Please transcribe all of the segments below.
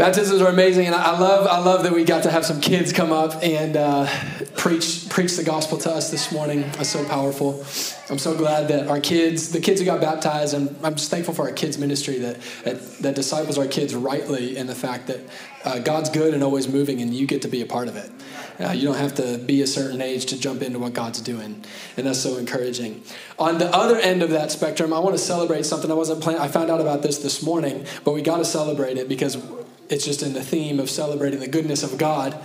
Baptisms are amazing, and I love I love that we got to have some kids come up and uh, preach preach the gospel to us this morning. It's so powerful. I'm so glad that our kids, the kids who got baptized, and I'm just thankful for our kids ministry that that, that disciples our kids rightly in the fact that uh, God's good and always moving, and you get to be a part of it. Uh, you don't have to be a certain age to jump into what God's doing, and that's so encouraging. On the other end of that spectrum, I want to celebrate something I wasn't planning. I found out about this this morning, but we got to celebrate it because it's just in the theme of celebrating the goodness of God.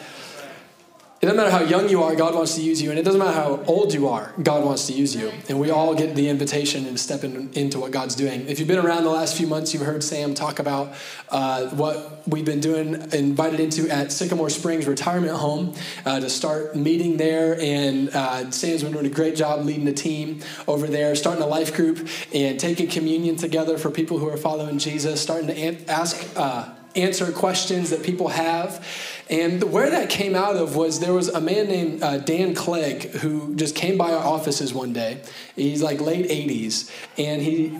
It doesn't matter how young you are, God wants to use you. And it doesn't matter how old you are, God wants to use you. And we all get the invitation and step in, into what God's doing. If you've been around the last few months, you've heard Sam talk about uh, what we've been doing, invited into at Sycamore Springs Retirement Home uh, to start meeting there. And uh, Sam's been doing a great job leading the team over there, starting a life group and taking communion together for people who are following Jesus, starting to ask uh, answer questions that people have. And where that came out of was there was a man named uh, Dan Clegg who just came by our offices one day. He's like late 80s. And he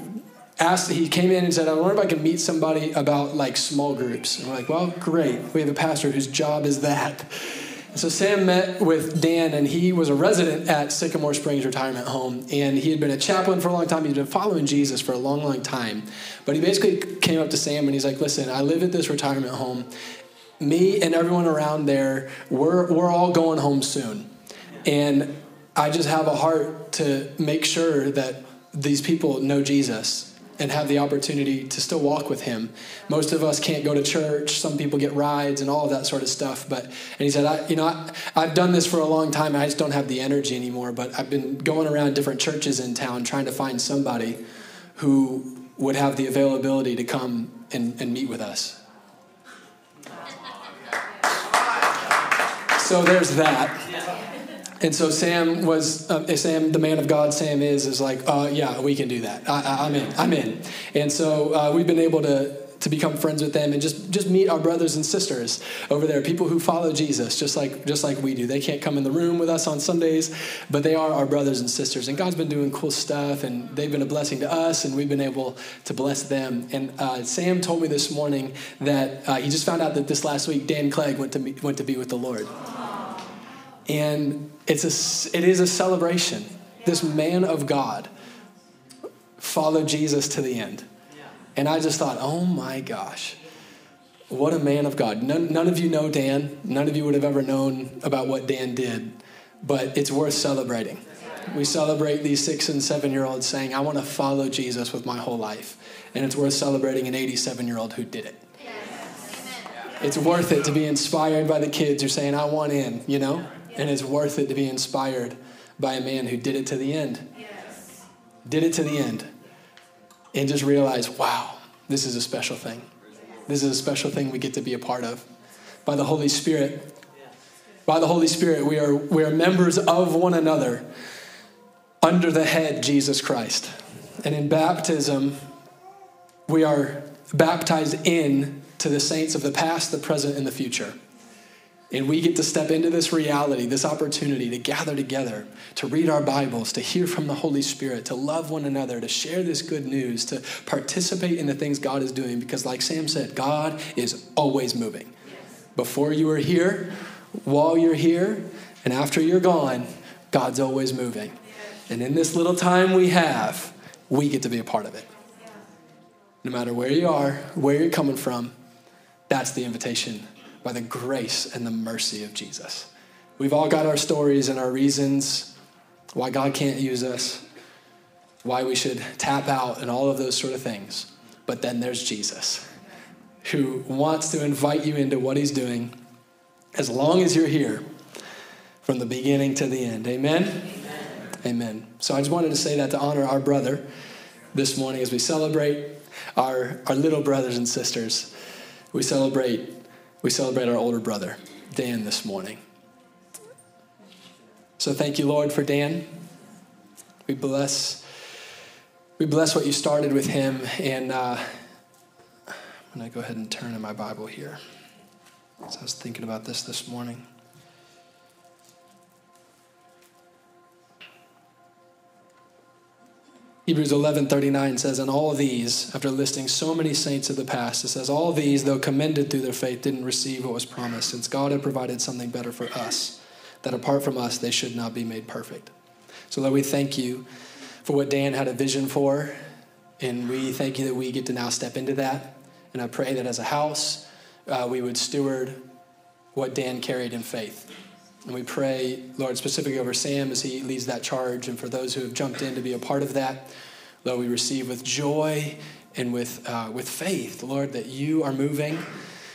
asked, he came in and said, I wonder if I can meet somebody about like small groups. And we're like, well, great. We have a pastor whose job is that. So Sam met with Dan, and he was a resident at Sycamore Springs Retirement Home, and he had been a chaplain for a long time. He'd been following Jesus for a long, long time. But he basically came up to Sam and he's like, "Listen, I live at this retirement home. Me and everyone around there, we're we're all going home soon, and I just have a heart to make sure that these people know Jesus." And have the opportunity to still walk with him. Most of us can't go to church. Some people get rides and all of that sort of stuff. But and he said, I, you know, I, I've done this for a long time. I just don't have the energy anymore. But I've been going around different churches in town trying to find somebody who would have the availability to come and, and meet with us. So there's that. And so Sam was, uh, Sam, the man of God, Sam is, is like, uh, yeah, we can do that. I, am in, I'm in. And so uh, we've been able to, to become friends with them and just, just meet our brothers and sisters over there, people who follow Jesus, just like, just like we do. They can't come in the room with us on Sundays, but they are our brothers and sisters. And God's been doing cool stuff, and they've been a blessing to us, and we've been able to bless them. And uh, Sam told me this morning that uh, he just found out that this last week Dan Clegg went to, be, went to be with the Lord. And it's a, it is a celebration. This man of God followed Jesus to the end. And I just thought, oh my gosh, what a man of God. None, none of you know Dan. None of you would have ever known about what Dan did, but it's worth celebrating. We celebrate these six and seven year olds saying, I want to follow Jesus with my whole life. And it's worth celebrating an 87 year old who did it. It's worth it to be inspired by the kids who are saying, I want in, you know? And it's worth it to be inspired by a man who did it to the end. Yes. Did it to the end. And just realize, wow, this is a special thing. This is a special thing we get to be a part of. By the Holy Spirit. By the Holy Spirit, we are, we are members of one another under the head, Jesus Christ. And in baptism, we are baptized in to the saints of the past, the present, and the future. And we get to step into this reality, this opportunity to gather together, to read our Bibles, to hear from the Holy Spirit, to love one another, to share this good news, to participate in the things God is doing. Because, like Sam said, God is always moving. Before you are here, while you're here, and after you're gone, God's always moving. And in this little time we have, we get to be a part of it. No matter where you are, where you're coming from, that's the invitation by the grace and the mercy of Jesus. We've all got our stories and our reasons why God can't use us, why we should tap out, and all of those sort of things. But then there's Jesus, who wants to invite you into what he's doing as long as you're here from the beginning to the end. Amen? Amen. Amen. So I just wanted to say that to honor our brother this morning as we celebrate our, our little brothers and sisters. We celebrate we celebrate our older brother, Dan, this morning. So thank you, Lord, for Dan. We bless, we bless what you started with him. And uh, I'm going to go ahead and turn in my Bible here. So I was thinking about this this morning. Hebrews 11:39 says, "And all these, after listing so many saints of the past, it says, all these, though commended through their faith, didn't receive what was promised, since God had provided something better for us, that apart from us, they should not be made perfect." So, Lord, we thank you for what Dan had a vision for, and we thank you that we get to now step into that. And I pray that as a house, uh, we would steward what Dan carried in faith. And we pray, Lord, specifically over Sam as he leads that charge, and for those who have jumped in to be a part of that. Lord, we receive with joy and with, uh, with faith, Lord, that you are moving.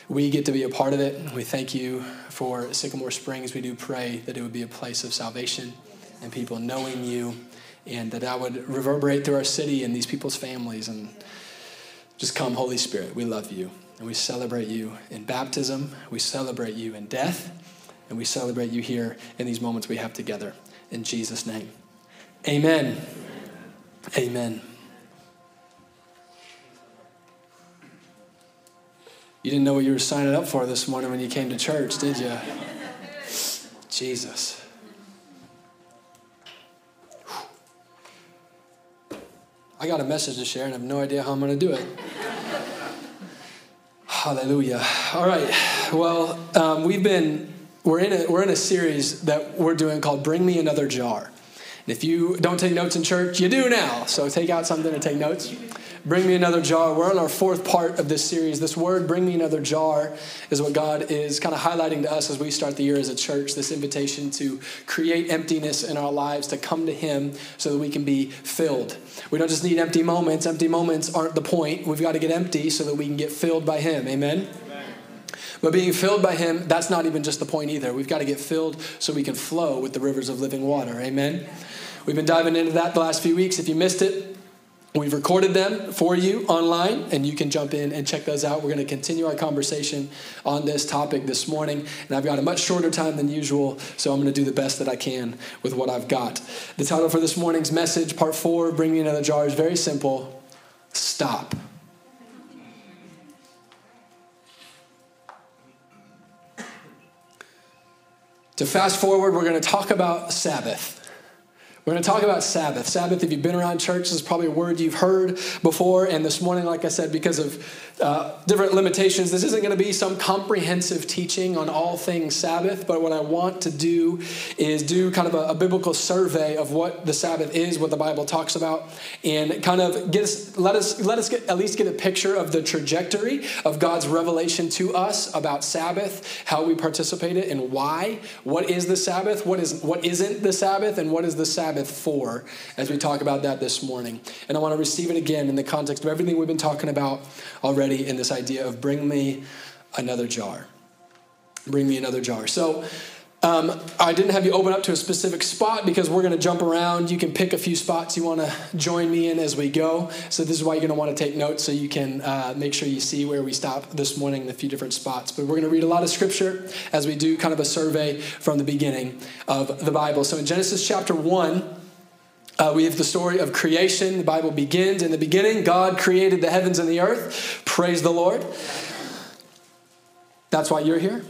We get to be a part of it. We thank you for Sycamore Springs. We do pray that it would be a place of salvation and people knowing you, and that that would reverberate through our city and these people's families. And just come, Holy Spirit. We love you, and we celebrate you in baptism, we celebrate you in death and we celebrate you here in these moments we have together. In Jesus' name. Amen. Amen. You didn't know what you were signing up for this morning when you came to church, did you? Jesus. I got a message to share and I have no idea how I'm going to do it. Hallelujah. All right. Well, um, we've been we're in a, we're in a series that we're doing called Bring Me Another Jar. And if you don't take notes in church, you do now. So take out something and take notes. Bring me another jar. We're on our fourth part of this series. This word, bring me another jar, is what God is kind of highlighting to us as we start the year as a church. This invitation to create emptiness in our lives, to come to Him so that we can be filled. We don't just need empty moments. Empty moments aren't the point. We've got to get empty so that we can get filled by Him. Amen? But being filled by Him, that's not even just the point either. We've got to get filled so we can flow with the rivers of living water. Amen? We've been diving into that the last few weeks. If you missed it, We've recorded them for you online, and you can jump in and check those out. We're going to continue our conversation on this topic this morning, and I've got a much shorter time than usual, so I'm going to do the best that I can with what I've got. The title for this morning's message, part four, Bring Me Another Jar, is very simple Stop. To fast forward, we're going to talk about Sabbath. We're going to talk about Sabbath. Sabbath, if you've been around church, is probably a word you've heard before. And this morning, like I said, because of uh, different limitations, this isn't going to be some comprehensive teaching on all things Sabbath. But what I want to do is do kind of a, a biblical survey of what the Sabbath is, what the Bible talks about, and kind of get us, let us let us get, at least get a picture of the trajectory of God's revelation to us about Sabbath, how we participate in it, and why. What is the Sabbath? What is what isn't the Sabbath? And what is the? Sabbath for as we talk about that this morning. And I want to receive it again in the context of everything we've been talking about already in this idea of bring me another jar. Bring me another jar. So, um, I didn't have you open up to a specific spot because we're going to jump around. You can pick a few spots you want to join me in as we go. So, this is why you're going to want to take notes so you can uh, make sure you see where we stop this morning in a few different spots. But we're going to read a lot of scripture as we do kind of a survey from the beginning of the Bible. So, in Genesis chapter 1, uh, we have the story of creation. The Bible begins in the beginning, God created the heavens and the earth. Praise the Lord. That's why you're here.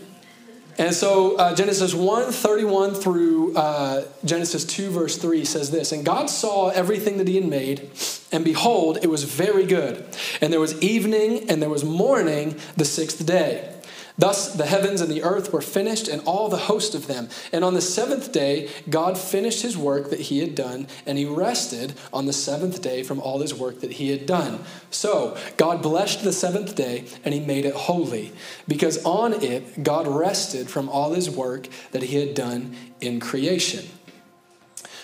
And so uh, Genesis 1 31 through uh, Genesis 2, verse 3 says this And God saw everything that he had made, and behold, it was very good. And there was evening and there was morning the sixth day. Thus the heavens and the earth were finished, and all the host of them. And on the seventh day, God finished his work that he had done, and he rested on the seventh day from all his work that he had done. So God blessed the seventh day, and he made it holy, because on it God rested from all his work that he had done in creation.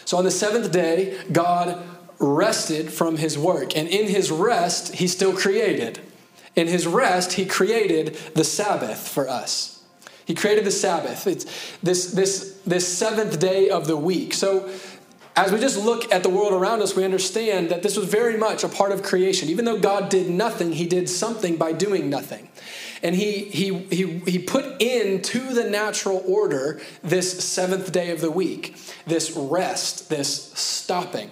So on the seventh day, God rested from his work, and in his rest, he still created. In his rest, he created the Sabbath for us. He created the Sabbath. It's this, this, this seventh day of the week. So, as we just look at the world around us, we understand that this was very much a part of creation. Even though God did nothing, he did something by doing nothing. And he, he, he, he put into the natural order this seventh day of the week, this rest, this stopping.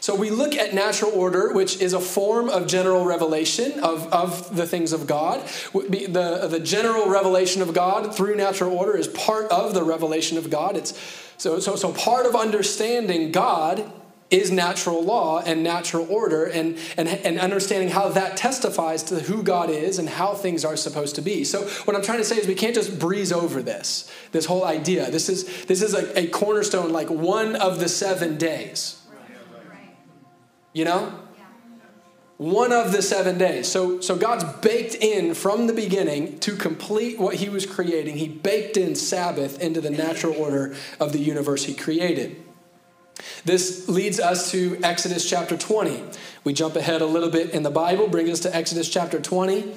So we look at natural order, which is a form of general revelation of, of the things of God. The, the general revelation of God through natural order is part of the revelation of God. It's, so, so, so part of understanding God is natural law and natural order and, and, and understanding how that testifies to who God is and how things are supposed to be. So what I'm trying to say is we can't just breeze over this, this whole idea. This is, this is a, a cornerstone, like one of the seven days. You know? One of the seven days. So, so God's baked in from the beginning to complete what he was creating. He baked in Sabbath into the natural order of the universe he created. This leads us to Exodus chapter 20. We jump ahead a little bit in the Bible, bring us to Exodus chapter 20,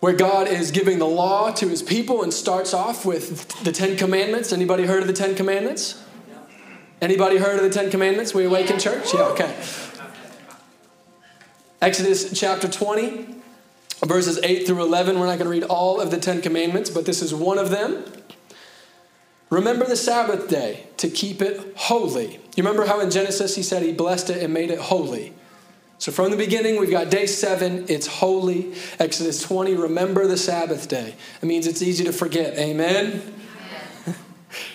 where God is giving the law to his people and starts off with the Ten Commandments. Anybody heard of the Ten Commandments? Anybody heard of the Ten Commandments? We awake in church? Yeah, okay. Exodus chapter 20, verses 8 through 11. We're not going to read all of the Ten Commandments, but this is one of them. Remember the Sabbath day to keep it holy. You remember how in Genesis he said he blessed it and made it holy? So from the beginning, we've got day seven, it's holy. Exodus 20, remember the Sabbath day. It means it's easy to forget. Amen?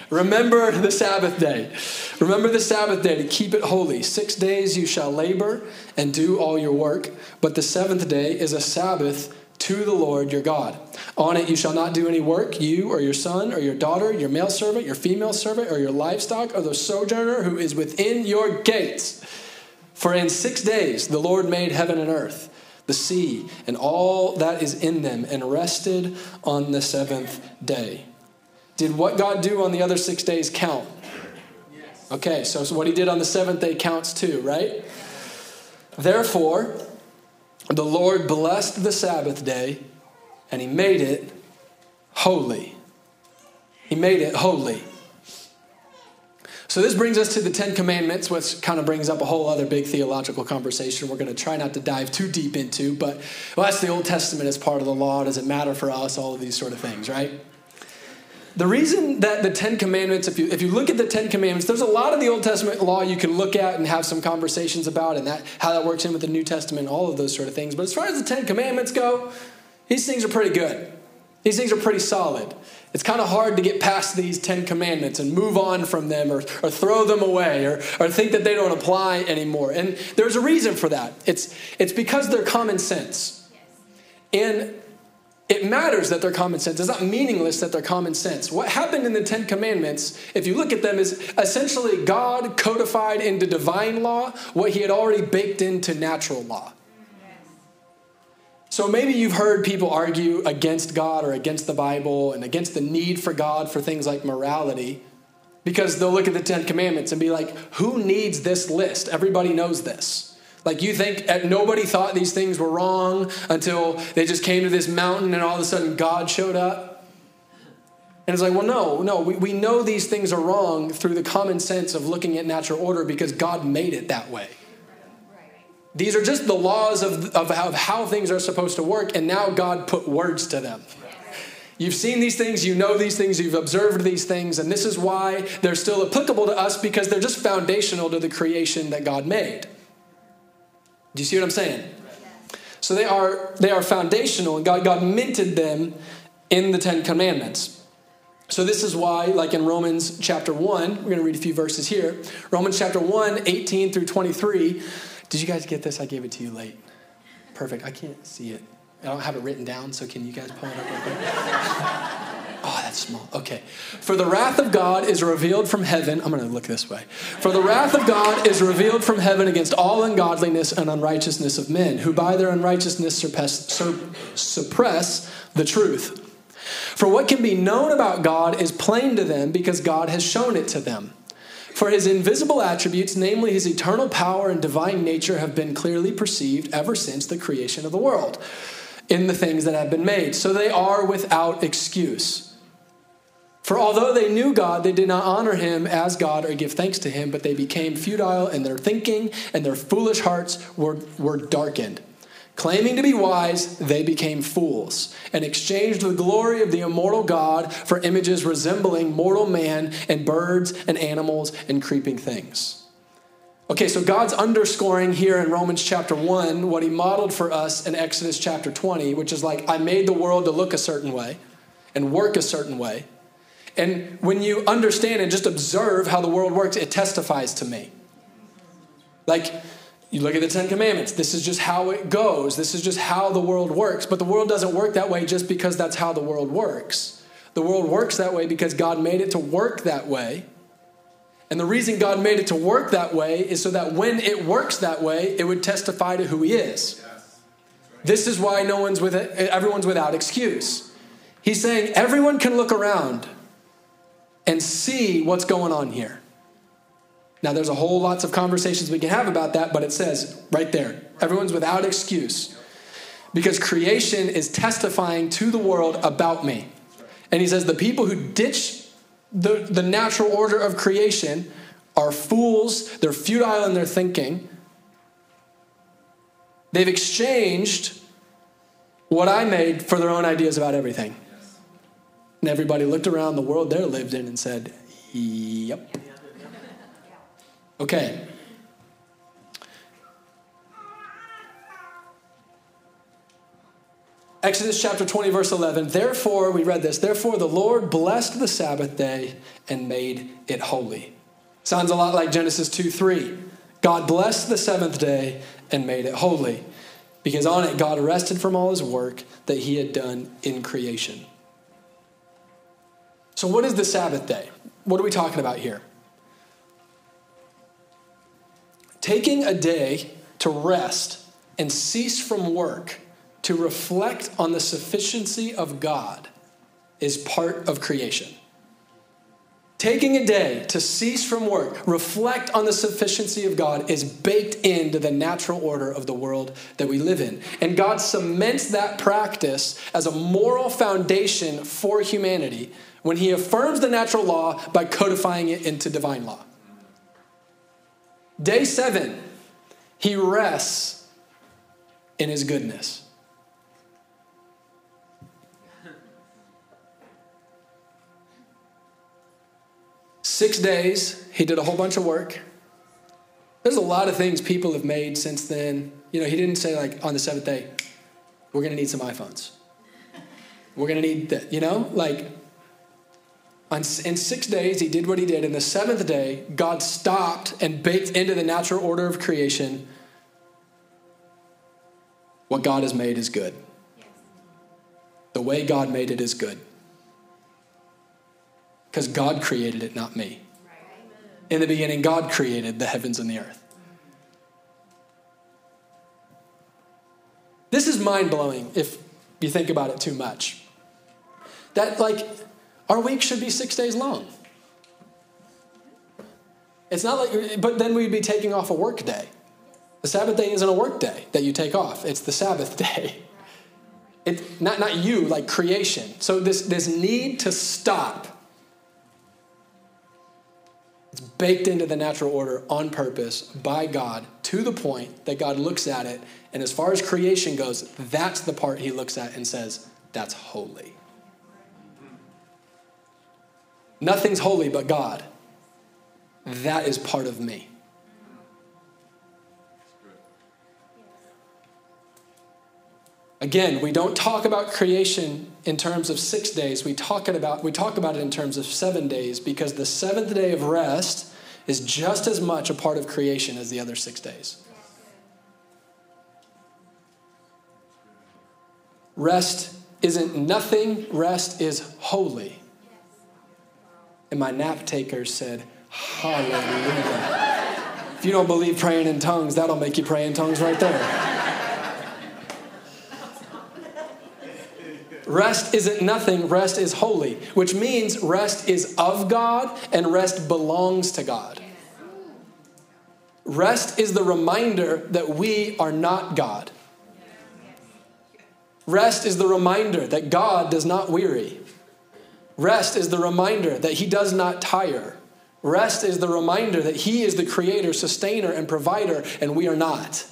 Remember the Sabbath day. Remember the Sabbath day to keep it holy. Six days you shall labor and do all your work, but the seventh day is a Sabbath to the Lord your God. On it you shall not do any work, you or your son or your daughter, your male servant, your female servant, or your livestock, or the sojourner who is within your gates. For in six days the Lord made heaven and earth, the sea, and all that is in them, and rested on the seventh day. Did what God do on the other six days count? Okay, so, so what he did on the seventh day counts too, right? Therefore, the Lord blessed the Sabbath day and he made it holy. He made it holy. So, this brings us to the Ten Commandments, which kind of brings up a whole other big theological conversation we're going to try not to dive too deep into. But well, that's the Old Testament as part of the law. Does it matter for us? All of these sort of things, right? The reason that the Ten Commandments, if you, if you look at the Ten Commandments, there's a lot of the Old Testament law you can look at and have some conversations about, and that, how that works in with the New Testament, all of those sort of things. But as far as the Ten Commandments go, these things are pretty good. These things are pretty solid. It's kind of hard to get past these Ten Commandments and move on from them or, or throw them away or, or think that they don't apply anymore. And there's a reason for that. It's, it's because they're common sense. And it matters that they're common sense. It's not meaningless that they're common sense. What happened in the Ten Commandments, if you look at them, is essentially God codified into divine law what he had already baked into natural law. So maybe you've heard people argue against God or against the Bible and against the need for God for things like morality because they'll look at the Ten Commandments and be like, who needs this list? Everybody knows this. Like you think uh, nobody thought these things were wrong until they just came to this mountain and all of a sudden God showed up? And it's like, well, no, no, we, we know these things are wrong through the common sense of looking at natural order because God made it that way. These are just the laws of, of, how, of how things are supposed to work, and now God put words to them. You've seen these things, you know these things, you've observed these things, and this is why they're still applicable to us because they're just foundational to the creation that God made. Do you see what I'm saying? So they are they are foundational, and God God minted them in the Ten Commandments. So this is why, like in Romans chapter 1, we're going to read a few verses here. Romans chapter 1, 18 through 23. Did you guys get this? I gave it to you late. Perfect. I can't see it. I don't have it written down, so can you guys pull it up real quick? oh, that's small. Okay. For the wrath of God is revealed from heaven. I'm going to look this way. For the wrath of God is revealed from heaven against all ungodliness and unrighteousness of men, who by their unrighteousness suppress, suppress the truth. For what can be known about God is plain to them because God has shown it to them. For his invisible attributes, namely his eternal power and divine nature, have been clearly perceived ever since the creation of the world in the things that have been made. So they are without excuse. For although they knew God, they did not honor him as God or give thanks to him, but they became futile in their thinking, and their foolish hearts were, were darkened. Claiming to be wise, they became fools and exchanged the glory of the immortal God for images resembling mortal man and birds and animals and creeping things. Okay, so God's underscoring here in Romans chapter 1 what he modeled for us in Exodus chapter 20, which is like, I made the world to look a certain way and work a certain way. And when you understand and just observe how the world works, it testifies to me. Like, you look at the Ten Commandments. This is just how it goes. This is just how the world works. But the world doesn't work that way just because that's how the world works. The world works that way because God made it to work that way. And the reason God made it to work that way is so that when it works that way, it would testify to who He is. This is why no one's with it, everyone's without excuse. He's saying everyone can look around and see what's going on here. Now, there's a whole lots of conversations we can have about that, but it says right there everyone's without excuse because creation is testifying to the world about me. And he says the people who ditch the, the natural order of creation are fools, they're futile in their thinking. They've exchanged what I made for their own ideas about everything. And everybody looked around the world they lived in and said, Yep. Okay. Exodus chapter 20, verse 11. Therefore, we read this, therefore the Lord blessed the Sabbath day and made it holy. Sounds a lot like Genesis 2 3. God blessed the seventh day and made it holy, because on it God rested from all his work that he had done in creation. So, what is the Sabbath day? What are we talking about here? Taking a day to rest and cease from work to reflect on the sufficiency of God is part of creation. Taking a day to cease from work, reflect on the sufficiency of God, is baked into the natural order of the world that we live in. And God cements that practice as a moral foundation for humanity when He affirms the natural law by codifying it into divine law. Day seven, He rests in His goodness. Six days, he did a whole bunch of work. There's a lot of things people have made since then. You know, he didn't say, like, on the seventh day, we're going to need some iPhones. We're going to need that. You know, like, in six days, he did what he did. In the seventh day, God stopped and baked into the natural order of creation what God has made is good. The way God made it is good. Because God created it, not me. In the beginning, God created the heavens and the earth. This is mind blowing if you think about it too much. That, like, our week should be six days long. It's not like, but then we'd be taking off a work day. The Sabbath day isn't a work day that you take off, it's the Sabbath day. It, not, not you, like creation. So, this, this need to stop it's baked into the natural order on purpose by God to the point that God looks at it. And as far as creation goes, that's the part he looks at and says, that's holy. Nothing's holy but God. That is part of me. Again, we don't talk about creation in terms of six days. We talk, about, we talk about it in terms of seven days because the seventh day of rest is just as much a part of creation as the other six days. Rest isn't nothing, rest is holy. And my nap taker said, Hallelujah. if you don't believe praying in tongues, that'll make you pray in tongues right there. Rest isn't nothing, rest is holy, which means rest is of God and rest belongs to God. Rest is the reminder that we are not God. Rest is the reminder that God does not weary. Rest is the reminder that He does not tire. Rest is the reminder that He is the creator, sustainer, and provider, and we are not.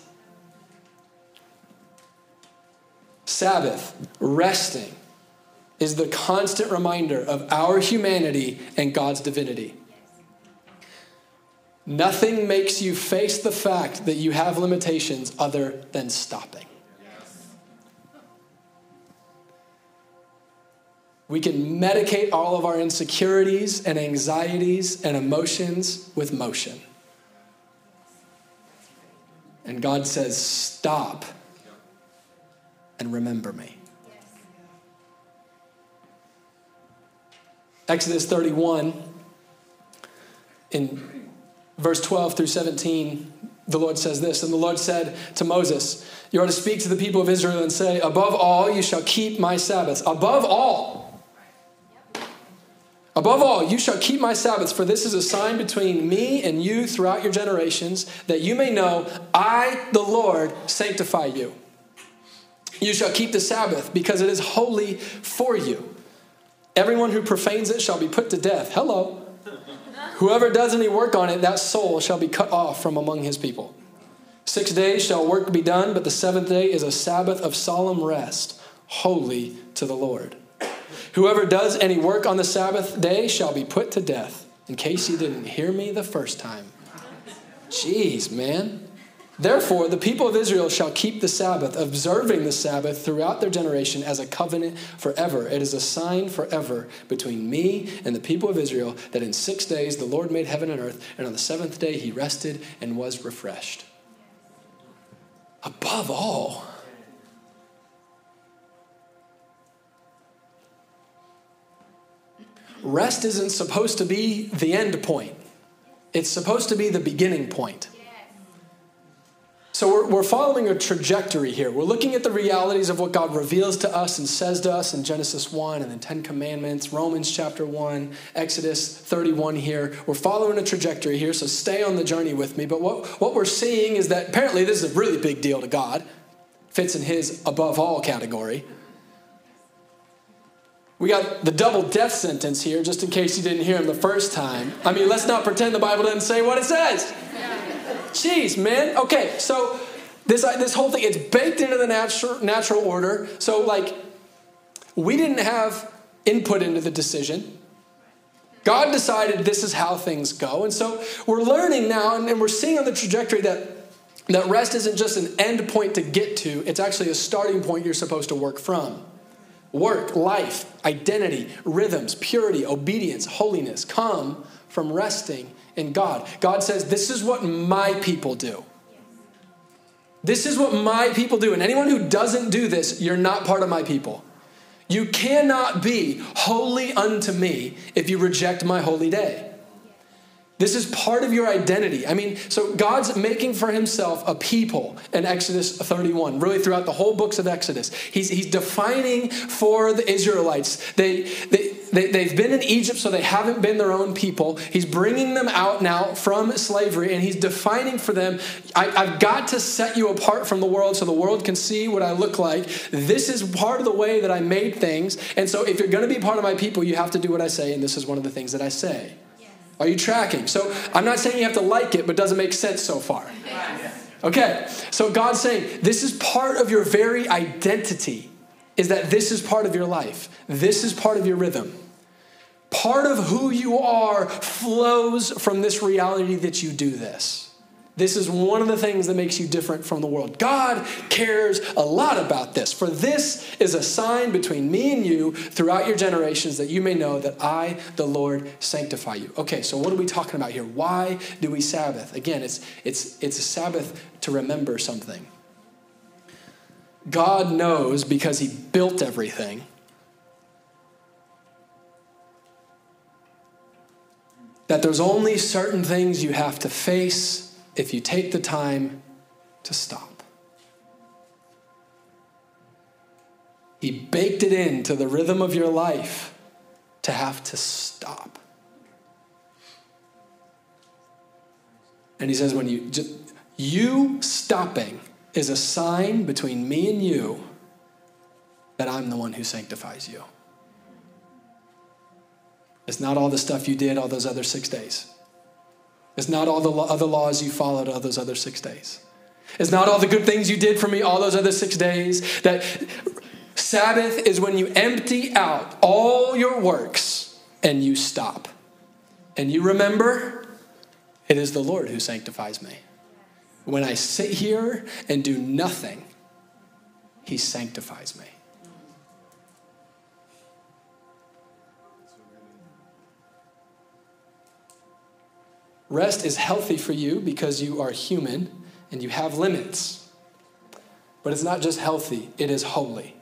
Sabbath, resting, is the constant reminder of our humanity and God's divinity. Nothing makes you face the fact that you have limitations other than stopping. We can medicate all of our insecurities and anxieties and emotions with motion. And God says, Stop and remember me. Exodus 31, in verse 12 through 17, the Lord says this And the Lord said to Moses, You are to speak to the people of Israel and say, Above all, you shall keep my Sabbaths. Above all. Above all, you shall keep my Sabbaths, for this is a sign between me and you throughout your generations, that you may know I, the Lord, sanctify you. You shall keep the Sabbath, because it is holy for you. Everyone who profanes it shall be put to death. Hello. Whoever does any work on it, that soul shall be cut off from among his people. Six days shall work be done, but the seventh day is a Sabbath of solemn rest, holy to the Lord. Whoever does any work on the Sabbath day shall be put to death. In case you didn't hear me the first time. Jeez, man. Therefore, the people of Israel shall keep the Sabbath, observing the Sabbath throughout their generation as a covenant forever. It is a sign forever between me and the people of Israel that in six days the Lord made heaven and earth, and on the seventh day he rested and was refreshed. Above all, rest isn't supposed to be the end point, it's supposed to be the beginning point. So we're, we're following a trajectory here. We're looking at the realities of what God reveals to us and says to us in Genesis 1 and the Ten Commandments, Romans chapter 1, Exodus 31 here. We're following a trajectory here, so stay on the journey with me. But what, what we're seeing is that apparently this is a really big deal to God, fits in his above all category. We got the double death sentence here, just in case you didn't hear him the first time. I mean, let's not pretend the Bible doesn't say what it says. Jeez, man. Okay, so this, uh, this whole thing, it's baked into the natural, natural order. So, like, we didn't have input into the decision. God decided this is how things go. And so we're learning now, and we're seeing on the trajectory that, that rest isn't just an end point to get to, it's actually a starting point you're supposed to work from. Work, life, identity, rhythms, purity, obedience, holiness come from resting in God. God says, This is what my people do. This is what my people do. And anyone who doesn't do this, you're not part of my people. You cannot be holy unto me if you reject my holy day. This is part of your identity. I mean, so God's making for himself a people in Exodus 31, really throughout the whole books of Exodus. He's, he's defining for the Israelites. They, they, they, they've been in Egypt, so they haven't been their own people. He's bringing them out now from slavery, and he's defining for them I, I've got to set you apart from the world so the world can see what I look like. This is part of the way that I made things. And so if you're going to be part of my people, you have to do what I say, and this is one of the things that I say. Are you tracking? So I'm not saying you have to like it, but does it make sense so far? Okay, so God's saying this is part of your very identity, is that this is part of your life, this is part of your rhythm. Part of who you are flows from this reality that you do this. This is one of the things that makes you different from the world. God cares a lot about this. For this is a sign between me and you throughout your generations that you may know that I, the Lord, sanctify you. Okay, so what are we talking about here? Why do we Sabbath? Again, it's, it's, it's a Sabbath to remember something. God knows because He built everything. That there's only certain things you have to face if you take the time to stop. He baked it into the rhythm of your life to have to stop. And he says, when you you stopping is a sign between me and you that I'm the one who sanctifies you. It's not all the stuff you did all those other six days. It's not all the other laws you followed all those other six days. It's not all the good things you did for me all those other six days. That Sabbath is when you empty out all your works and you stop. And you remember, it is the Lord who sanctifies me. When I sit here and do nothing, He sanctifies me. Rest is healthy for you because you are human and you have limits. But it's not just healthy, it is holy.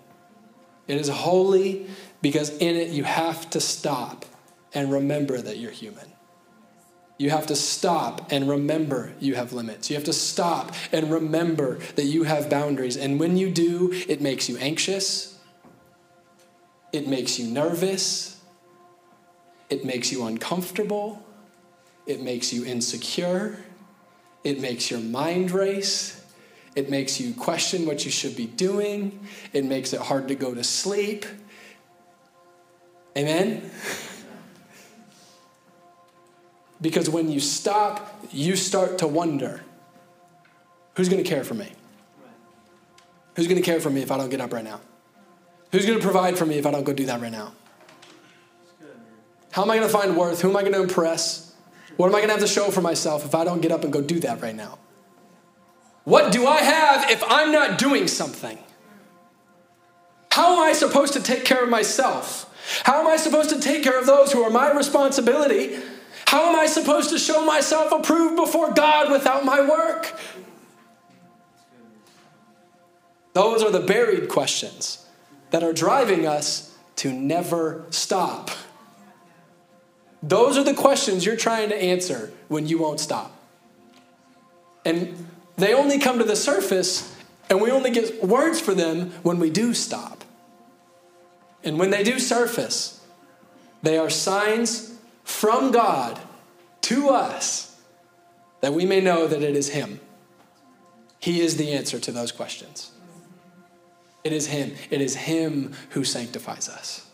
It is holy because in it you have to stop and remember that you're human. You have to stop and remember you have limits. You have to stop and remember that you have boundaries. And when you do, it makes you anxious. It makes you nervous. It makes you uncomfortable. It makes you insecure. It makes your mind race. It makes you question what you should be doing. It makes it hard to go to sleep. Amen? Because when you stop, you start to wonder who's going to care for me? Who's going to care for me if I don't get up right now? Who's going to provide for me if I don't go do that right now? How am I going to find worth? Who am I going to impress? What am I going to have to show for myself if I don't get up and go do that right now? What do I have if I'm not doing something? How am I supposed to take care of myself? How am I supposed to take care of those who are my responsibility? How am I supposed to show myself approved before God without my work? Those are the buried questions that are driving us to never stop. Those are the questions you're trying to answer when you won't stop. And they only come to the surface, and we only get words for them when we do stop. And when they do surface, they are signs from God to us that we may know that it is Him. He is the answer to those questions. It is Him. It is Him who sanctifies us.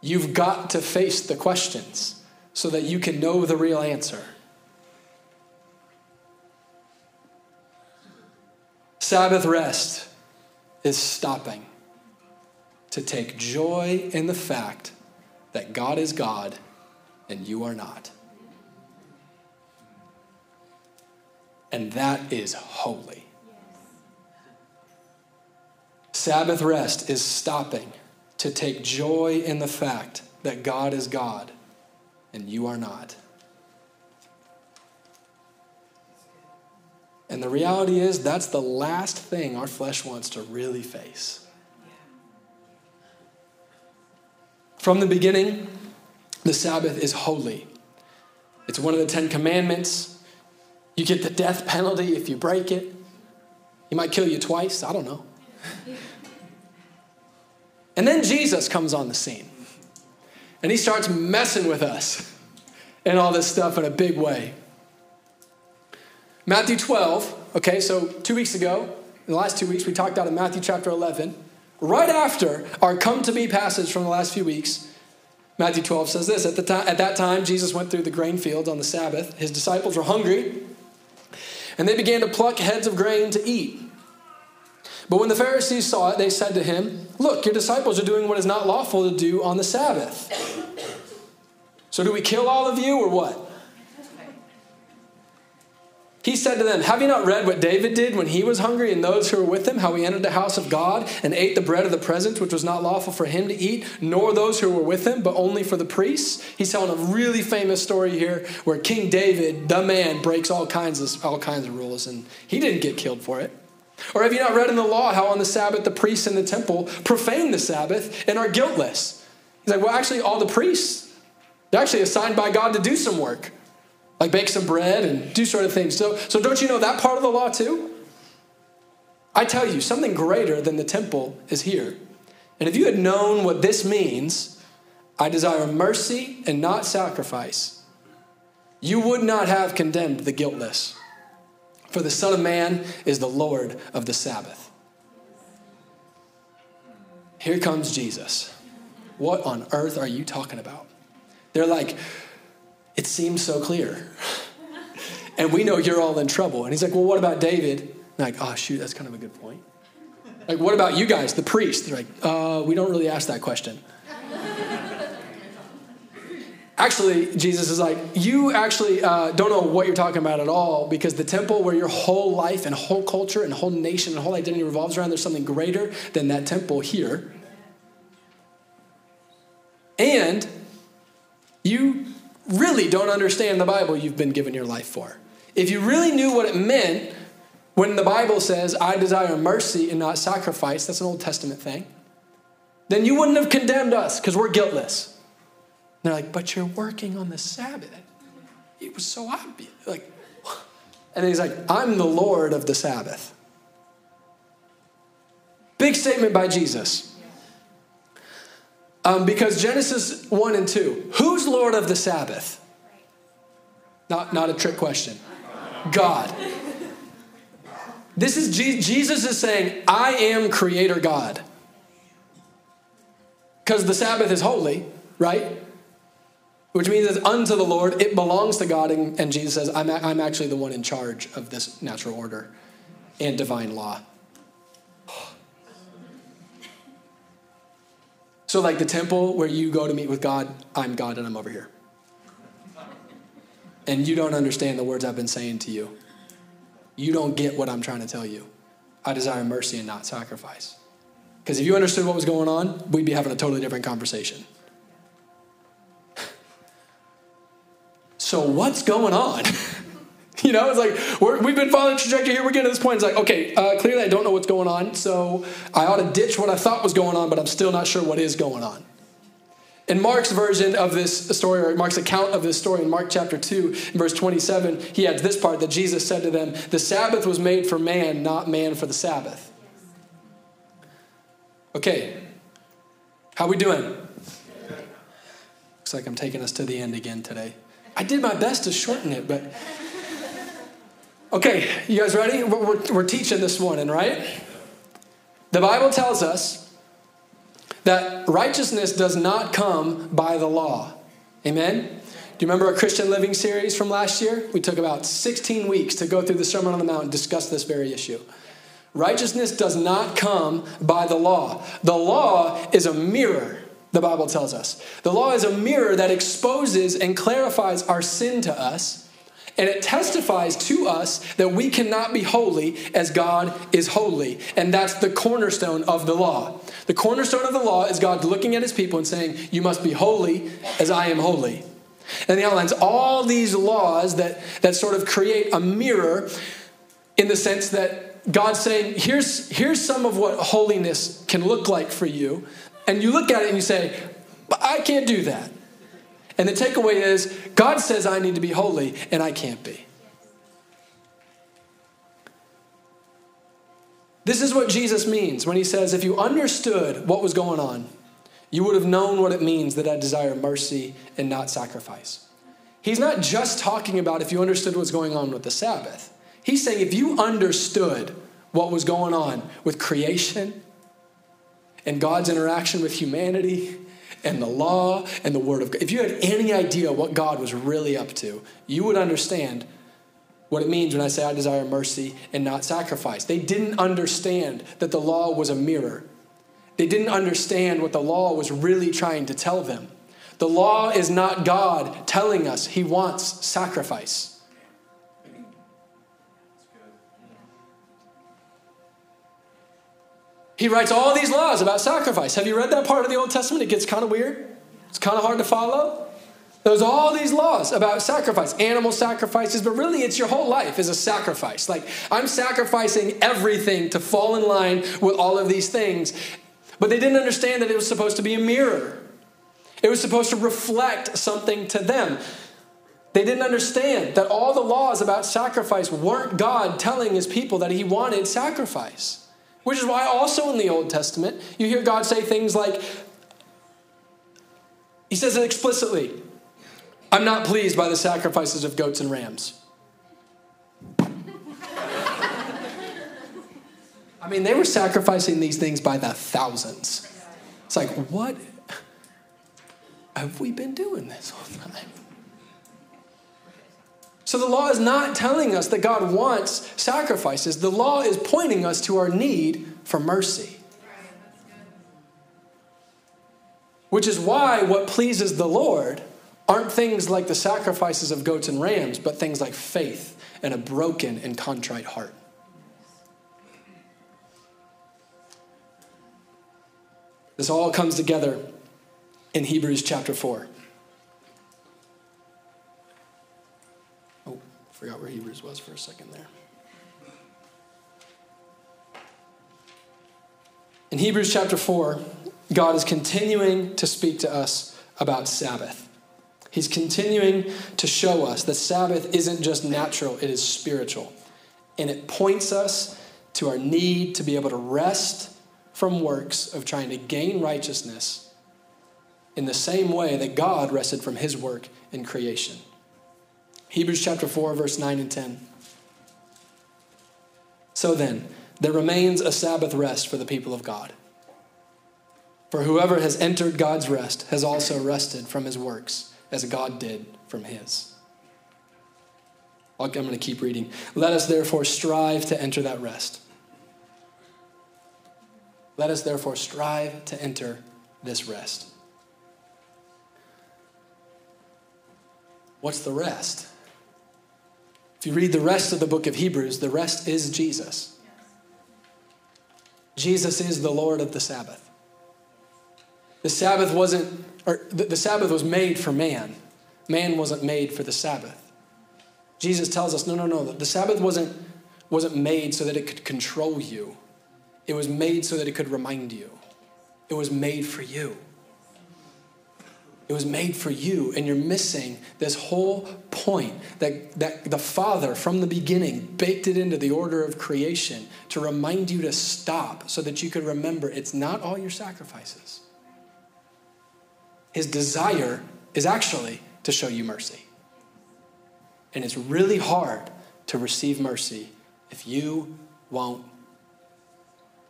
You've got to face the questions so that you can know the real answer. Sabbath rest is stopping to take joy in the fact that God is God and you are not. And that is holy. Sabbath rest is stopping to take joy in the fact that God is God and you are not. And the reality is, that's the last thing our flesh wants to really face. From the beginning, the Sabbath is holy. It's one of the Ten Commandments. You get the death penalty if you break it. He might kill you twice. I don't know. And then Jesus comes on the scene. And he starts messing with us and all this stuff in a big way. Matthew 12, okay, so two weeks ago, in the last two weeks, we talked out of Matthew chapter 11. Right after our come to be passage from the last few weeks, Matthew 12 says this at, the time, at that time, Jesus went through the grain fields on the Sabbath. His disciples were hungry, and they began to pluck heads of grain to eat. But when the Pharisees saw it, they said to him, Look, your disciples are doing what is not lawful to do on the Sabbath. So do we kill all of you or what? He said to them, Have you not read what David did when he was hungry and those who were with him, how he entered the house of God and ate the bread of the presence, which was not lawful for him to eat, nor those who were with him, but only for the priests? He's telling a really famous story here where King David, the man, breaks all kinds of all kinds of rules, and he didn't get killed for it. Or have you not read in the law how on the Sabbath the priests in the temple profane the Sabbath and are guiltless? He's like, well, actually, all the priests, they're actually assigned by God to do some work like bake some bread and do sort of things. So, so don't you know that part of the law too? I tell you, something greater than the temple is here. And if you had known what this means, I desire mercy and not sacrifice, you would not have condemned the guiltless. For the Son of Man is the Lord of the Sabbath. Here comes Jesus. What on earth are you talking about? They're like, it seems so clear. and we know you're all in trouble. And he's like, Well, what about David? Like, oh, shoot, that's kind of a good point. Like, what about you guys, the priests? They're like, uh, we don't really ask that question. Actually, Jesus is like, you actually uh, don't know what you're talking about at all because the temple where your whole life and whole culture and whole nation and whole identity revolves around, there's something greater than that temple here. And you really don't understand the Bible you've been given your life for. If you really knew what it meant When the Bible says, I desire mercy and not sacrifice, that's an Old Testament thing, then you wouldn't have condemned us because we're guiltless. They're like, but you're working on the Sabbath. It was so obvious. Like, and he's like, I'm the Lord of the Sabbath. Big statement by Jesus. Um, because Genesis 1 and 2, who's Lord of the Sabbath? Not, not a trick question. God. This is Jesus is saying, I am creator God. Because the Sabbath is holy, right? Which means it's unto the Lord, it belongs to God. And, and Jesus says, I'm, I'm actually the one in charge of this natural order and divine law. So, like the temple where you go to meet with God, I'm God and I'm over here. And you don't understand the words I've been saying to you. You don't get what I'm trying to tell you. I desire mercy and not sacrifice. Because if you understood what was going on, we'd be having a totally different conversation. So, what's going on? You know, it's like we have been following the trajectory here. We're getting to this point. It's like, okay, uh, clearly I don't know what's going on, so I ought to ditch what I thought was going on, but I'm still not sure what is going on. In Mark's version of this story, or Mark's account of this story in Mark chapter 2, verse 27, he adds this part that Jesus said to them, The Sabbath was made for man, not man for the Sabbath. Okay, how we doing? Looks like I'm taking us to the end again today. I did my best to shorten it, but Okay, you guys ready? We're, we're, teaching this morning, right? The Bible tells us that righteousness does not come by the law. Amen? Do you remember our Christian Living series from last year? We took about 16 weeks to go through the Sermon on the Mount and discuss this very issue. Righteousness does not come by the law. The law is a mirror, the Bible tells us. The law is a mirror that exposes and clarifies our sin to us and it testifies to us that we cannot be holy as God is holy. And that's the cornerstone of the law. The cornerstone of the law is God looking at his people and saying, You must be holy as I am holy. And he outlines all these laws that, that sort of create a mirror in the sense that God's saying, here's, here's some of what holiness can look like for you. And you look at it and you say, I can't do that. And the takeaway is God says I need to be holy, and I can't be. This is what Jesus means when he says, if you understood what was going on, you would have known what it means that I desire mercy and not sacrifice. He's not just talking about if you understood what's going on with the Sabbath. He's saying if you understood what was going on with creation and God's interaction with humanity and the law and the word of God, if you had any idea what God was really up to, you would understand what it means when I say I desire mercy and not sacrifice. They didn't understand that the law was a mirror. They didn't understand what the law was really trying to tell them. The law is not God telling us he wants sacrifice. He writes all these laws about sacrifice. Have you read that part of the Old Testament? It gets kind of weird. It's kind of hard to follow. There's all these laws about sacrifice, animal sacrifices, but really it's your whole life is a sacrifice. Like I'm sacrificing everything to fall in line with all of these things. But they didn't understand that it was supposed to be a mirror. It was supposed to reflect something to them. They didn't understand that all the laws about sacrifice weren't God telling his people that he wanted sacrifice. Which is why, also in the Old Testament, you hear God say things like, He says it explicitly I'm not pleased by the sacrifices of goats and rams. I mean, they were sacrificing these things by the thousands. It's like, what have we been doing this whole time? So the law is not telling us that God wants sacrifices. The law is pointing us to our need for mercy. Which is why what pleases the Lord aren't things like the sacrifices of goats and rams, but things like faith and a broken and contrite heart. This all comes together in Hebrews chapter 4. Forgot where Hebrews was for a second there. In Hebrews chapter 4, God is continuing to speak to us about Sabbath. He's continuing to show us that Sabbath isn't just natural, it is spiritual. And it points us to our need to be able to rest from works of trying to gain righteousness in the same way that God rested from his work in creation. Hebrews chapter 4, verse 9 and 10. So then, there remains a Sabbath rest for the people of God. For whoever has entered God's rest has also rested from his works, as God did from his. I'm going to keep reading. Let us therefore strive to enter that rest. Let us therefore strive to enter this rest. What's the rest? If you read the rest of the book of Hebrews, the rest is Jesus. Jesus is the Lord of the Sabbath. The Sabbath wasn't, or the, Sabbath was made for man. Man wasn't made for the Sabbath. Jesus tells us, no, no, no, the Sabbath wasn't, wasn't made so that it could control you. It was made so that it could remind you. It was made for you. It was made for you, and you're missing this whole point that, that the Father, from the beginning, baked it into the order of creation to remind you to stop so that you could remember it's not all your sacrifices. His desire is actually to show you mercy. And it's really hard to receive mercy if you won't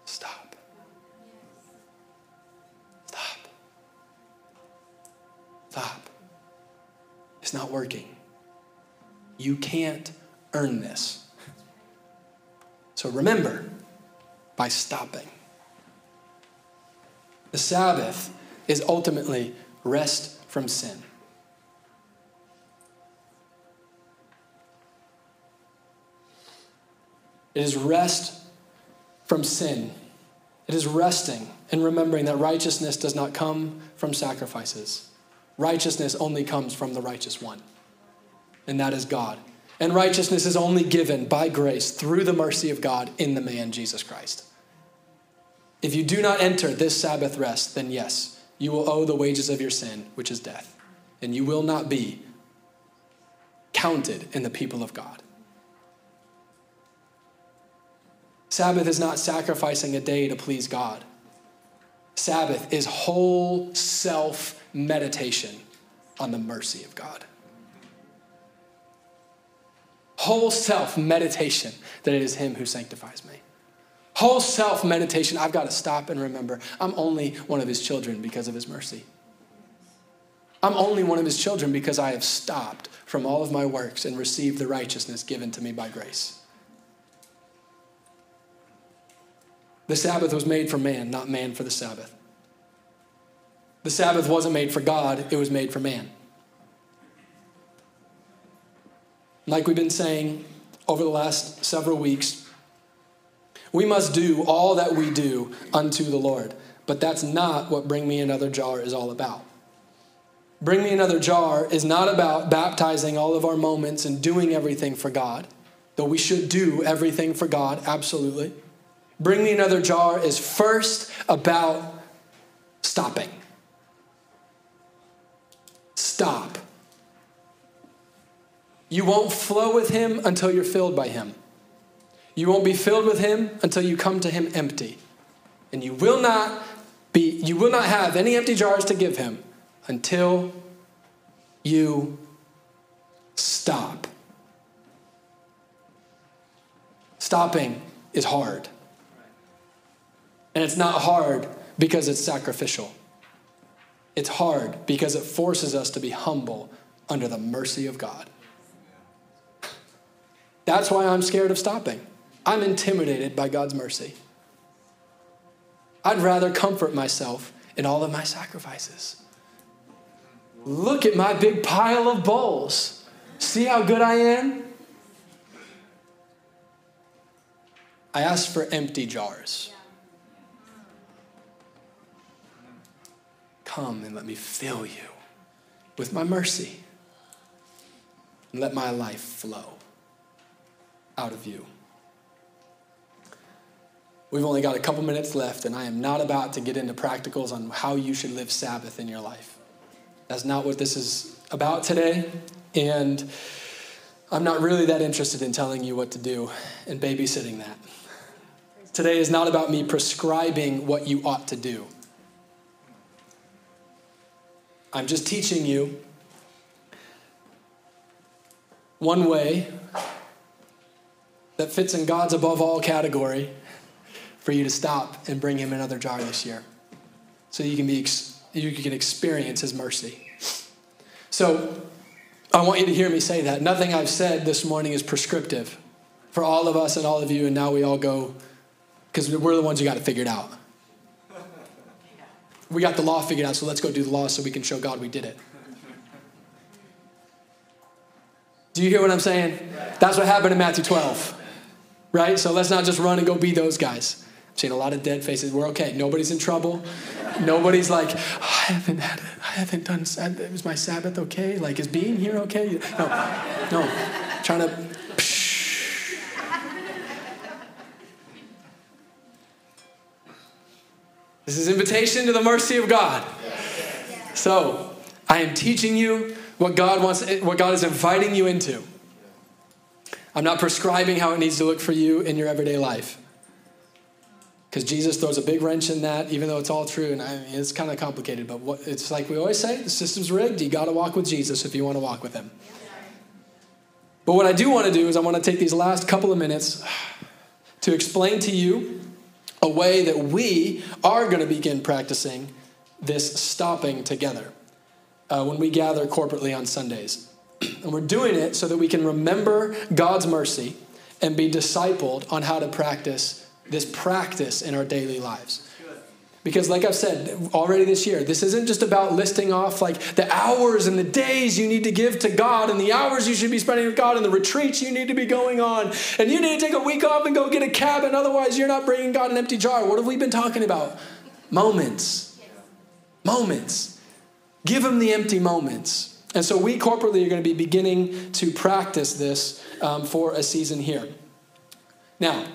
stop. Stop. It's not working. You can't earn this. So remember, by stopping. The Sabbath is ultimately rest from sin. It is rest from sin. It is resting and remembering that righteousness does not come from sacrifices. Righteousness only comes from the righteous one, and that is God. And righteousness is only given by grace through the mercy of God in the man Jesus Christ. If you do not enter this Sabbath rest, then yes, you will owe the wages of your sin, which is death, and you will not be counted in the people of God. Sabbath is not sacrificing a day to please God. Sabbath is whole self meditation on the mercy of God. Whole self meditation that it is Him who sanctifies me. Whole self meditation, I've got to stop and remember I'm only one of His children because of His mercy. I'm only one of His children because I have stopped from all of my works and received the righteousness given to me by grace. The Sabbath was made for man, not man for the Sabbath. The Sabbath wasn't made for God, it was made for man. Like we've been saying over the last several weeks, we must do all that we do unto the Lord. But that's not what Bring Me Another Jar is all about. Bring Me Another Jar is not about baptizing all of our moments and doing everything for God, though we should do everything for God, absolutely. Bring Me Another Jar is first about stopping stop. You won't flow with Him until you're filled by Him. You won't be filled with Him until you come to Him empty. And you will not be, you will not have any empty jars to give Him until you stop. Stopping is hard. And it's not hard because it's sacrificial. It's hard because it forces us to be humble under the mercy of God. That's why I'm scared of stopping. I'm intimidated by God's mercy. I'd rather comfort myself in all of my sacrifices. Look at my big pile of bowls. See how good I am? I asked for empty jars. Come and let me fill you with my mercy. And let my life flow out of you. We've only got a couple minutes left, and I am not about to get into practicals on how you should live Sabbath in your life. That's not what this is about today. And I'm not really that interested in telling you what to do and babysitting that. Today is not about me prescribing what you ought to do. I'm just teaching you one way that fits in God's above all category for you to stop and bring him another jar this year so you can be you can experience his mercy. So I want you to hear me say that. Nothing I've said this morning is prescriptive for all of us and all of you, and now we all go because we're the ones who got to figure it out. We got the law figured out, so let's go do the law so we can show God we did it. Do you hear what I'm saying? That's what happened in Matthew 12, right? So let's not just run and go be those guys. I'm seeing a lot of dead faces. We're okay. Nobody's in trouble. Nobody's like, oh, I haven't had it. I haven't done. It was my Sabbath okay? Like, is being here okay? No, no. trying to. This is invitation to the mercy of God. So, I am teaching you what God wants, what God is inviting you into. I'm not prescribing how it needs to look for you in your everyday life. Because Jesus throws a big wrench in that, even though it's all true, and I mean, it's kind of complicated. But what, it's like we always say: the system's rigged. You got to walk with Jesus if you want to walk with Him. But what I do want to do is I want to take these last couple of minutes to explain to you a way that we are going to begin practicing this stopping together uh, when we gather corporately on Sundays. and we're doing it so that we can remember God's mercy and be discipled on how to practice this practice in our daily lives. Because, like I've said already this year, this isn't just about listing off like the hours and the days you need to give to God and the hours you should be spending with God and the retreats you need to be going on. And you need to take a week off and go get a cabin, otherwise, you're not bringing God an empty jar. What have we been talking about? Moments. Moments. Give Him the empty moments. And so, we corporately are going to be beginning to practice this um, for a season here. Now,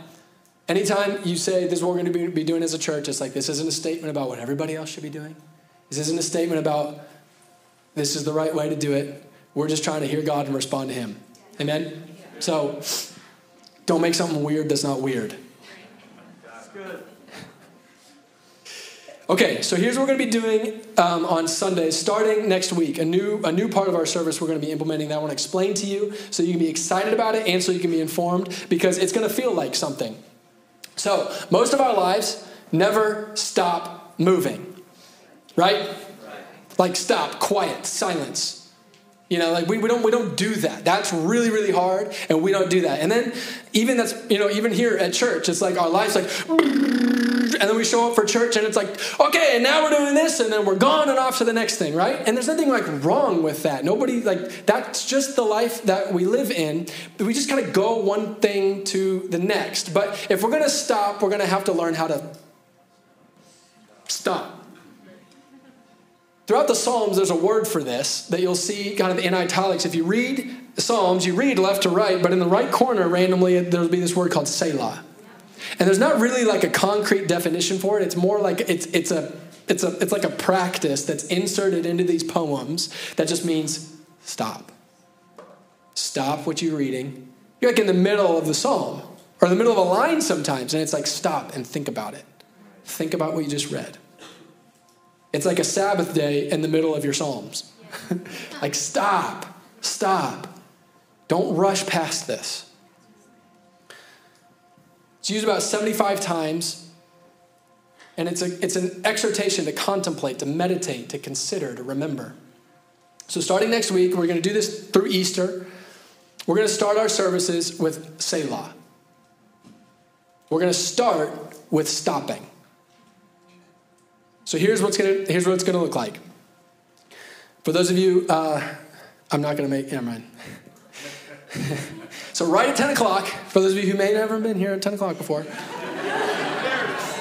Anytime you say this is what we're going to be doing as a church, it's like this isn't a statement about what everybody else should be doing. This isn't a statement about this is the right way to do it. We're just trying to hear God and respond to Him. Amen? So don't make something weird that's not weird. That's good. Okay, so here's what we're going to be doing um, on Sundays, starting next week. A new, a new part of our service we're going to be implementing that I want to explain to you so you can be excited about it and so you can be informed because it's going to feel like something. So, most of our lives never stop moving, right? Like, stop, quiet, silence. You know, like we, we don't we don't do that. That's really, really hard, and we don't do that. And then even that's you know, even here at church, it's like our life's like and then we show up for church and it's like, okay, and now we're doing this, and then we're gone and off to the next thing, right? And there's nothing like wrong with that. Nobody like that's just the life that we live in. We just kind of go one thing to the next. But if we're gonna stop, we're gonna have to learn how to stop. Throughout the Psalms, there's a word for this that you'll see kind of in italics. If you read Psalms, you read left to right, but in the right corner, randomly, there'll be this word called Selah. And there's not really like a concrete definition for it. It's more like it's, it's, a, it's, a, it's like a practice that's inserted into these poems that just means stop. Stop what you're reading. You're like in the middle of the psalm or the middle of a line sometimes, and it's like stop and think about it. Think about what you just read. It's like a Sabbath day in the middle of your Psalms. like, stop, stop. Don't rush past this. It's used about 75 times, and it's, a, it's an exhortation to contemplate, to meditate, to consider, to remember. So, starting next week, we're going to do this through Easter. We're going to start our services with Selah. We're going to start with stopping. So here's what's gonna here's what it's gonna look like. For those of you, uh, I'm not gonna make. Never mind. so right at 10 o'clock, for those of you who may have never been here at 10 o'clock before,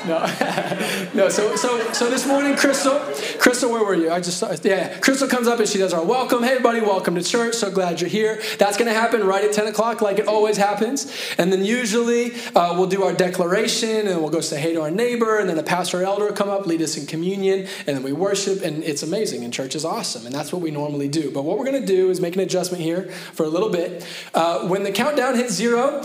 No, no. So, so, so this morning, Crystal, Crystal, where were you? I just yeah. Crystal comes up and she does our welcome. Hey, everybody, welcome to church. So glad you're here. That's going to happen right at 10 o'clock, like it always happens. And then usually uh, we'll do our declaration and we'll go say hey to our neighbor, and then the pastor or elder will come up, lead us in communion, and then we worship, and it's amazing. And church is awesome, and that's what we normally do. But what we're going to do is make an adjustment here for a little bit. Uh, when the countdown hits zero,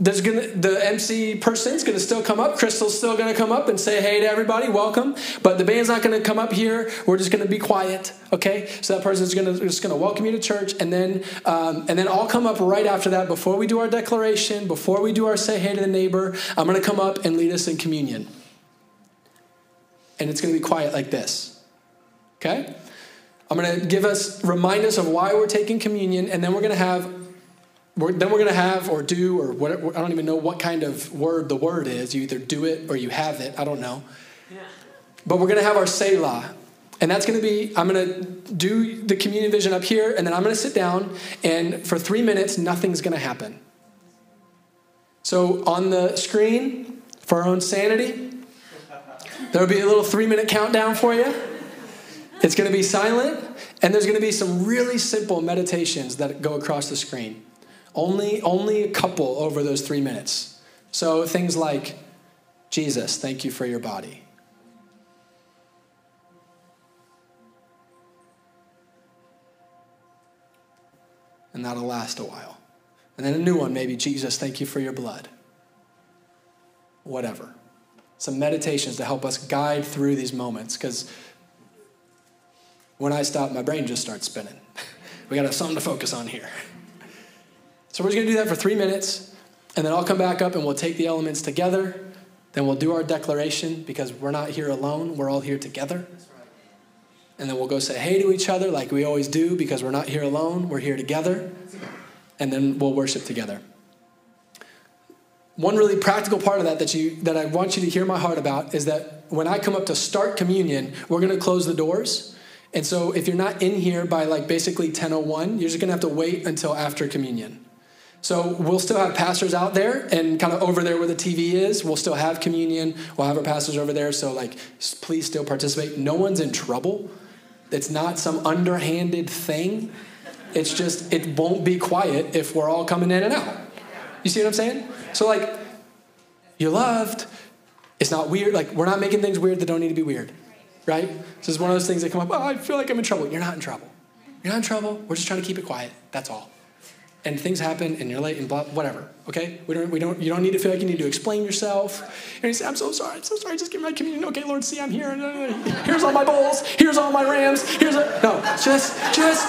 there's gonna the MC person's gonna still come up. Crystal's still gonna come up and say hey to everybody, welcome. But the band's not gonna come up here. We're just gonna be quiet, okay? So that person's gonna just gonna welcome you to church, and then um, and then I'll come up right after that. Before we do our declaration, before we do our say hey to the neighbor, I'm gonna come up and lead us in communion. And it's gonna be quiet like this, okay? I'm gonna give us remind us of why we're taking communion, and then we're gonna have we're, then we're going to have or do or what I don't even know what kind of word the word is. You either do it or you have it. I don't know. Yeah. But we're going to have our Selah. And that's going to be, I'm going to do the communion vision up here, and then I'm going to sit down, and for three minutes, nothing's going to happen. So on the screen, for our own sanity, there'll be a little three minute countdown for you. It's going to be silent, and there's going to be some really simple meditations that go across the screen. Only, only a couple over those three minutes. So things like, Jesus, thank you for your body. And that'll last a while. And then a new one, maybe, Jesus, thank you for your blood. Whatever. Some meditations to help us guide through these moments because when I stop, my brain just starts spinning. we got to have something to focus on here. So we're just going to do that for three minutes, and then I'll come back up and we'll take the elements together. Then we'll do our declaration because we're not here alone, we're all here together. And then we'll go say hey to each other like we always do because we're not here alone, we're here together. And then we'll worship together. One really practical part of that that, you, that I want you to hear my heart about is that when I come up to start communion, we're going to close the doors. And so if you're not in here by like basically 1001, you're just going to have to wait until after communion. So we'll still have pastors out there and kind of over there where the TV is. We'll still have communion. We'll have our pastors over there. So, like, please still participate. No one's in trouble. It's not some underhanded thing. It's just, it won't be quiet if we're all coming in and out. You see what I'm saying? So, like, you're loved. It's not weird. Like, we're not making things weird that don't need to be weird. Right? This is one of those things that come up. Oh, I feel like I'm in trouble. You're not in trouble. You're not in trouble. We're just trying to keep it quiet. That's all and things happen and you're late and blah whatever okay? We don't we don't you don't need to feel like you need to explain yourself. And you say i'm so sorry i'm so sorry just give my communion. Okay lord see i'm here. Here's all my bowls. Here's all my rams. Here's a no just just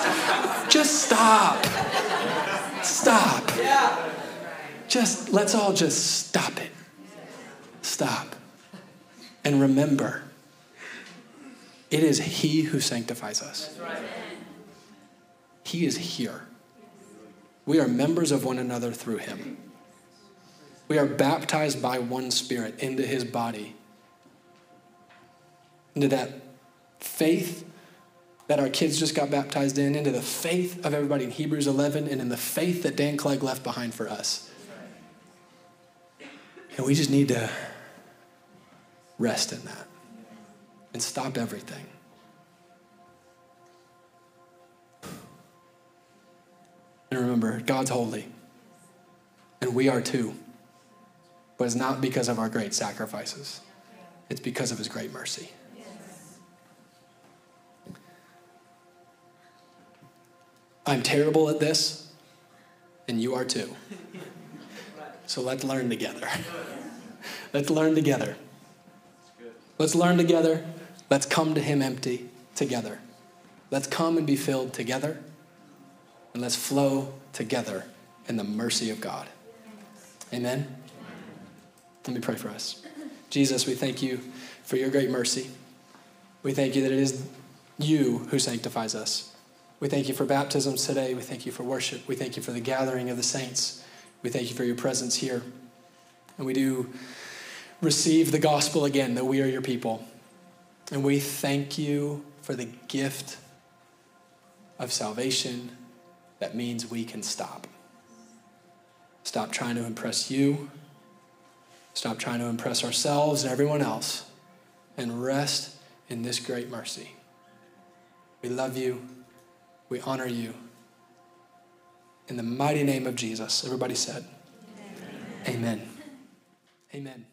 just stop. Stop. Just let's all just stop it. Stop. And remember it is he who sanctifies us. He is here we are members of one another through him. We are baptized by one Spirit into his body. Into that faith that our kids just got baptized in, into the faith of everybody in Hebrews 11, and in the faith that Dan Clegg left behind for us. And we just need to rest in that and stop everything. And remember, God's holy. And we are too. But it's not because of our great sacrifices, it's because of his great mercy. I'm terrible at this, and you are too. So let's learn together. let's learn together. Let's learn together. Let's come to Him empty together. Let's come and be filled together and let's flow together in the mercy of God. Amen. Let me pray for us. Jesus, we thank you for your great mercy. We thank you that it is you who sanctifies us. We thank you for baptisms today. We thank you for worship. We thank you for the gathering of the saints. We thank you for your presence here. And we do receive the gospel again that we are your people. And we thank you for the gift of salvation that means we can stop. Stop trying to impress you stop trying to impress ourselves and everyone else, and rest in this great mercy. We love you. We honor you. In the mighty name of Jesus. Everybody said, Amen. Amen. Amen.